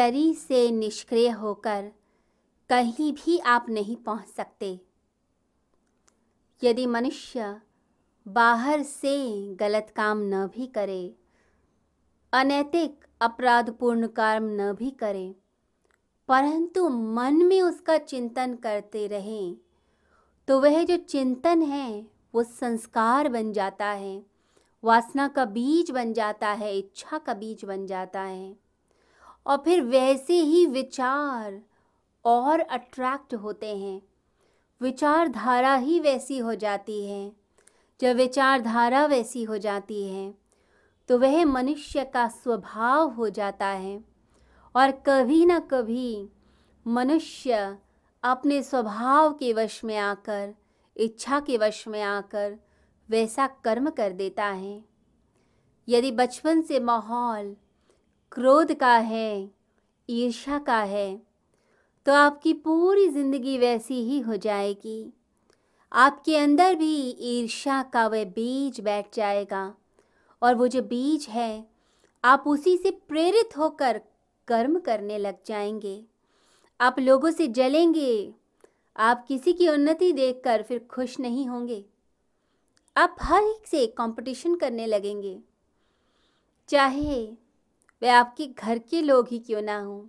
शरीर से निष्क्रिय होकर कहीं भी आप नहीं पहुँच सकते। यदि मनुष्य बाहर से गलत काम न भी करे, अनैतिक अपराधपूर्ण कर्म न भी करे, परंतु मन में उसका चिंतन करते रहें तो वह जो चिंतन है, वो संस्कार बन जाता है, वासना का बीज बन जाता है, इच्छा का बीज बन जाता है। और फिर वैसे ही विचार और अट्रैक्ट होते हैं। विचारधारा ही वैसी हो जाती है। जब विचारधारा वैसी हो जाती है तो वह मनुष्य का स्वभाव हो जाता है। और कभी ना कभी मनुष्य अपने स्वभाव के वश में आकर, इच्छा के वश में आकर वैसा कर्म कर देता है। यदि बचपन से माहौल क्रोध का है ईर्षा का है तो आपकी पूरी ज़िंदगी वैसी ही हो जाएगी। आपके अंदर भी ईर्षा का वह बीज बैठ जाएगा और वो जो बीज है, आप उसी से प्रेरित होकर कर्म करने लग जाएँगे। आप लोगों से जलेंगे, आप किसी की उन्नति देखकर फिर खुश नहीं होंगे। आप हर एक से कंपटीशन करने लगेंगे। चाहे वह आपके घर के लोग ही क्यों ना हों?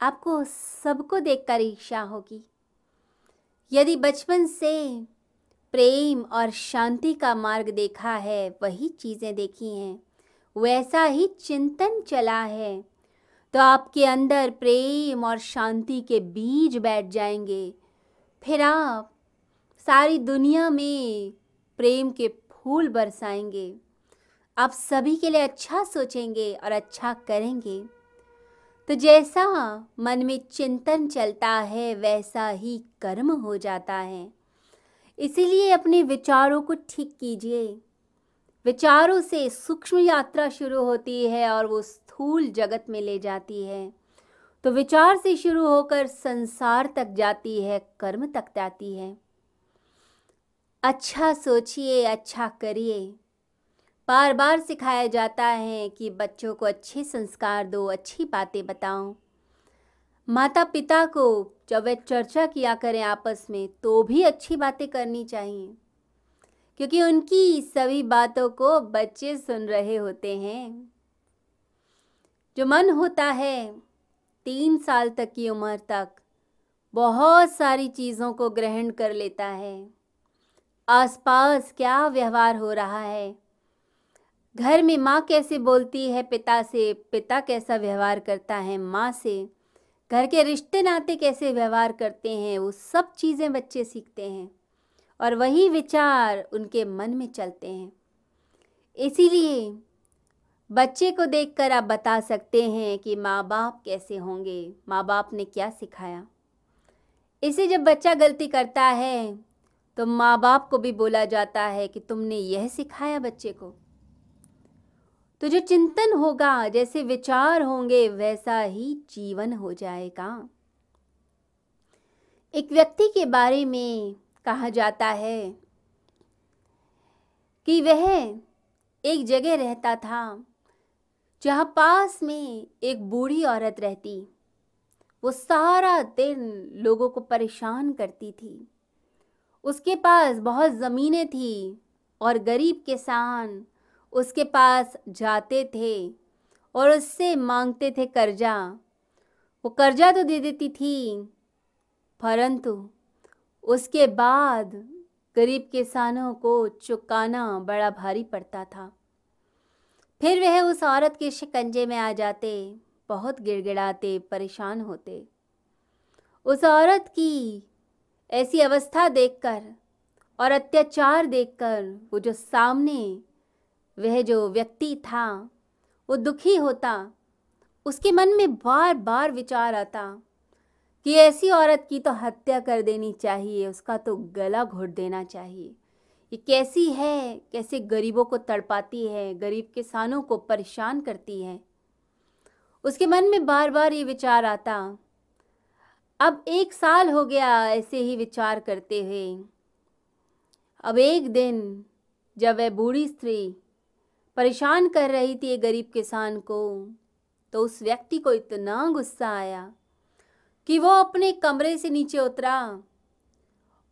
आपको सबको देखकर ईर्षा होगी। यदि बचपन से प्रेम और शांति का मार्ग देखा है, वही चीज़ें देखी हैं, वैसा ही चिंतन चला है तो आपके अंदर प्रेम और शांति के बीज बैठ जाएँगे। फिर आप सारी दुनिया में प्रेम के फूल बरसाएँगे। आप सभी के लिए अच्छा सोचेंगे और अच्छा करेंगे। तो जैसा मन में चिंतन चलता है, वैसा ही कर्म हो जाता है। इसीलिए अपने विचारों को ठीक कीजिए। विचारों से सूक्ष्म यात्रा शुरू होती है और वो स्थूल जगत में ले जाती है। तो विचार से शुरू होकर संसार तक जाती है, कर्म तक जाती है। अच्छा सोचिए अच्छा करिए। बार बार सिखाया जाता है कि बच्चों को अच्छे संस्कार दो, अच्छी बातें बताओ। माता पिता को जब वे चर्चा किया करें आपस में तो भी अच्छी बातें करनी चाहिए। क्योंकि उनकी सभी बातों को बच्चे सुन रहे होते हैं। जो मन होता है, तीन साल तक की उम्र तक बहुत सारी चीज़ों को ग्रहण कर लेता है। आसपास क्या व्यवहार हो रहा है घर में माँ कैसे बोलती है, पिता से, पिता कैसा व्यवहार करता है, माँ से? घर के रिश्ते नाते कैसे व्यवहार करते हैं, वो सब चीज़ें बच्चे सीखते हैं और वही विचार उनके मन में चलते हैं। इसीलिए बच्चे को देखकर आप बता सकते हैं कि माँ बाप कैसे होंगे माँ बाप ने क्या सिखाया। इसे जब बच्चा गलती करता है तो माँ बाप को भी बोला जाता है कि तुमने यह सिखाया बच्चे को। तो जो चिंतन होगा, जैसे विचार होंगे, वैसा ही जीवन हो जाएगा। एक व्यक्ति के बारे में कहा जाता है कि वह एक जगह रहता था, जहाँ पास में एक बूढ़ी औरत रहती। वो सारा दिन लोगों को परेशान करती थी। उसके पास बहुत ज़मीनें थी और गरीब किसान उसके पास जाते थे और उससे मांगते थे कर्जा। वो कर्जा तो दे देती थी, परंतु उसके बाद गरीब किसानों को चुकाना बड़ा भारी पड़ता था। फिर वह उस औरत के शिकंजे में आ जाते, बहुत गिड़गिड़ाते, परेशान होते। उस औरत की ऐसी अवस्था देखकर और अत्याचार देखकर वो जो सामने वह जो व्यक्ति था, वो दुखी होता, उसके मन में बार बार विचार आता कि ऐसी औरत की तो हत्या कर देनी चाहिए, उसका तो गला घोट देना चाहिए। ये कैसी है? कैसे गरीबों को तड़पाती है, गरीब किसानों को परेशान करती है? उसके मन में बार बार ये विचार आता। अब एक साल हो गया ऐसे ही विचार करते हुए। अब एक दिन जब वह बूढ़ी स्त्री परेशान कर रही थी गरीब किसान को। तो उस व्यक्ति को इतना गुस्सा आया कि वो अपने कमरे से नीचे उतरा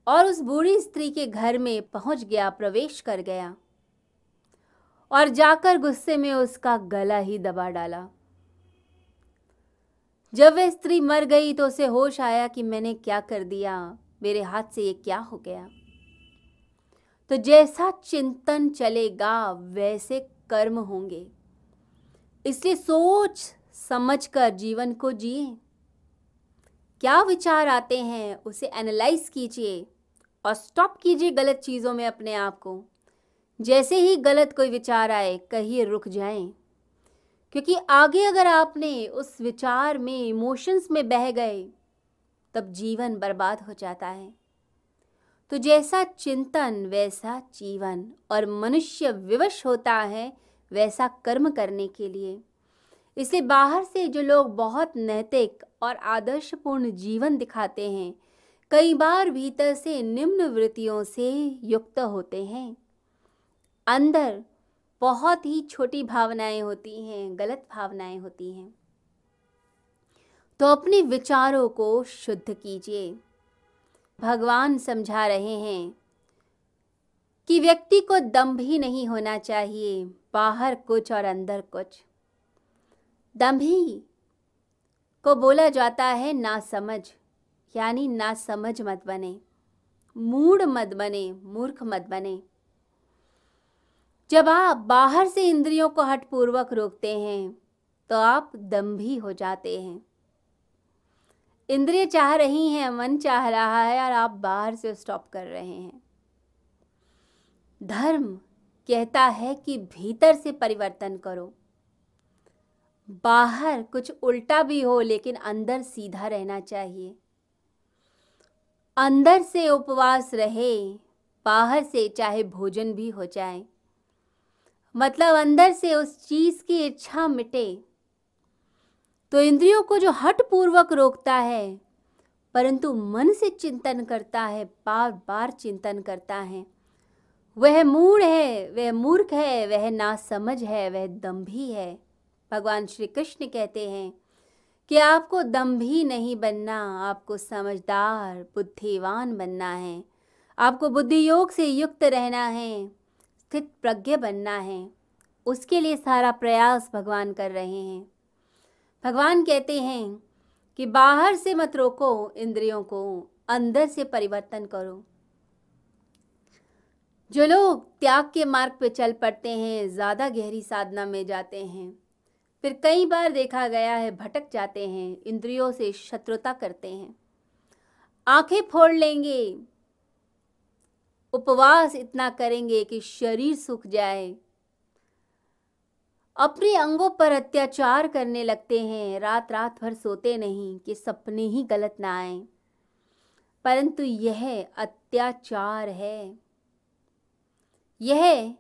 और उस बूढ़ी स्त्री के घर में पहुँच गया, प्रवेश कर गया और जाकर गुस्से में उसका गला ही दबा डाला। जब वह स्त्री मर गई तो उसे होश आया कि मैंने क्या कर दिया, मेरे हाथ से ये क्या हो गया। तो जैसा चिंतन चलेगा, वैसे कर्म होंगे। इसलिए सोच समझकर जीवन को जिए। क्या विचार आते हैं, उसे एनालाइज कीजिए और स्टॉप कीजिए गलत चीज़ों में अपने आप को। जैसे ही गलत कोई विचार आए, कहिए रुक जाएँ। क्योंकि आगे अगर आपने उस विचार में इमोशंस में बह गए, तब जीवन बर्बाद हो जाता है। तो जैसा चिंतन, वैसा जीवन और मनुष्य विवश होता है, वैसा कर्म करने के लिए। इसे बाहर से जो लोग बहुत नैतिक और आदर्शपूर्ण जीवन दिखाते हैं, कई बार भीतर से निम्न वृत्तियों से युक्त होते हैं। अंदर बहुत ही छोटी भावनाएँ होती हैं, गलत भावनाएँ होती हैं। तो अपने विचारों को शुद्ध कीजिए। भगवान समझा रहे हैं कि व्यक्ति को दम्भ ही नहीं होना चाहिए, बाहर कुछ और अंदर कुछ। दम्भी को बोला जाता है ना समझ, यानी ना समझ मत बने मूड मत बने, मूर्ख मत बने। जब आप बाहर से इंद्रियों को हटपूर्वक रोकते हैं तो आप दम्भी हो जाते हैं। इंद्रिय चाह रही हैं, मन चाह रहा है और आप बाहर से स्टॉप कर रहे हैं। धर्म कहता है कि भीतर से परिवर्तन करो। बाहर कुछ उल्टा भी हो, लेकिन अंदर सीधा रहना चाहिए। अंदर से उपवास रहे, बाहर से चाहे भोजन भी हो जाए। मतलब अंदर से उस चीज़ की इच्छा मिटे। तो इंद्रियों को जो हट पूर्वक रोकता है, परंतु मन से चिंतन करता है बार बार चिंतन करता है। वह मूड है, वह मूर्ख है, वह नासमझ है, वह दम्भी है। भगवान श्री कृष्ण कहते हैं कि आपको दम्भी नहीं बनना, आपको समझदार, बुद्धिवान बनना है। आपको बुद्धि योग से युक्त रहना है, स्थित प्रज्ञ बनना है। उसके लिए सारा प्रयास भगवान कर रहे हैं। भगवान कहते हैं कि बाहर से मत रोको इंद्रियों को, अंदर से परिवर्तन करो। जो लोग त्याग के मार्ग पे चल पड़ते हैं, ज़्यादा गहरी साधना में जाते हैं। फिर कई बार देखा गया है, भटक जाते हैं, इंद्रियों से शत्रुता करते हैं। आँखें फोड़ लेंगे, उपवास इतना करेंगे कि शरीर सूख जाए। अपने अंगों पर अत्याचार करने लगते हैं। रात रात भर सोते नहीं कि सपने ही गलत ना आए। परंतु यह अत्याचार है। यह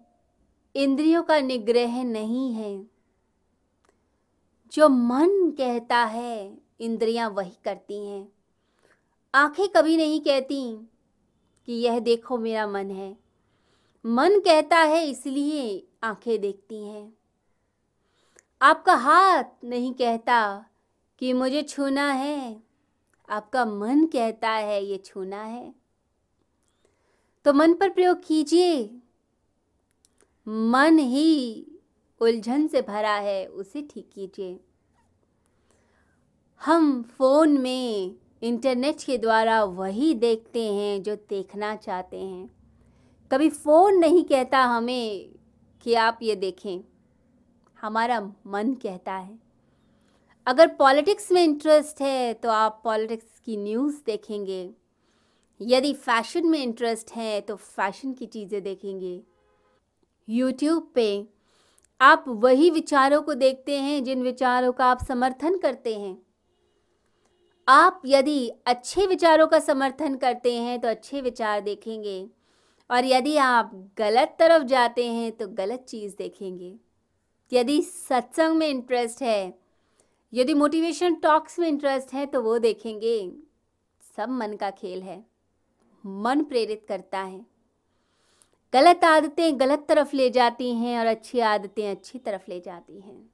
इंद्रियों का निग्रह नहीं है। जो मन कहता है, इंद्रियाँ वही करती हैं। आँखें कभी नहीं कहती कि यह देखो मेरा मन है। मन कहता है इसलिए आँखें देखती हैं। आपका हाथ नहीं कहता कि मुझे छूना है। आपका मन कहता है, ये छूना है। तो मन पर प्रयोग कीजिए। मन ही उलझन से भरा है, उसे ठीक कीजिए। हम फ़ोन में इंटरनेट के द्वारा वही देखते हैं, जो देखना चाहते हैं। कभी फ़ोन नहीं कहता हमें कि आप ये देखें। हमारा मन कहता है। अगर पॉलिटिक्स में इंटरेस्ट है तो आप पॉलिटिक्स की न्यूज़ देखेंगे। यदि फ़ैशन में इंटरेस्ट है तो फ़ैशन की चीज़ें देखेंगे। यूट्यूब पे आप वही विचारों को देखते हैं, जिन विचारों का आप समर्थन करते हैं। आप यदि अच्छे विचारों का समर्थन करते हैं तो अच्छे विचार देखेंगे। और यदि आप गलत तरफ़ जाते हैं तो गलत चीज़ देखेंगे। यदि सत्संग में इंटरेस्ट है, यदि मोटिवेशन टॉक्स में इंटरेस्ट है तो वो देखेंगे। सब मन का खेल है। मन प्रेरित करता है। गलत आदतें गलत तरफ़ ले जाती हैं और अच्छी आदतें अच्छी तरफ़ ले जाती हैं।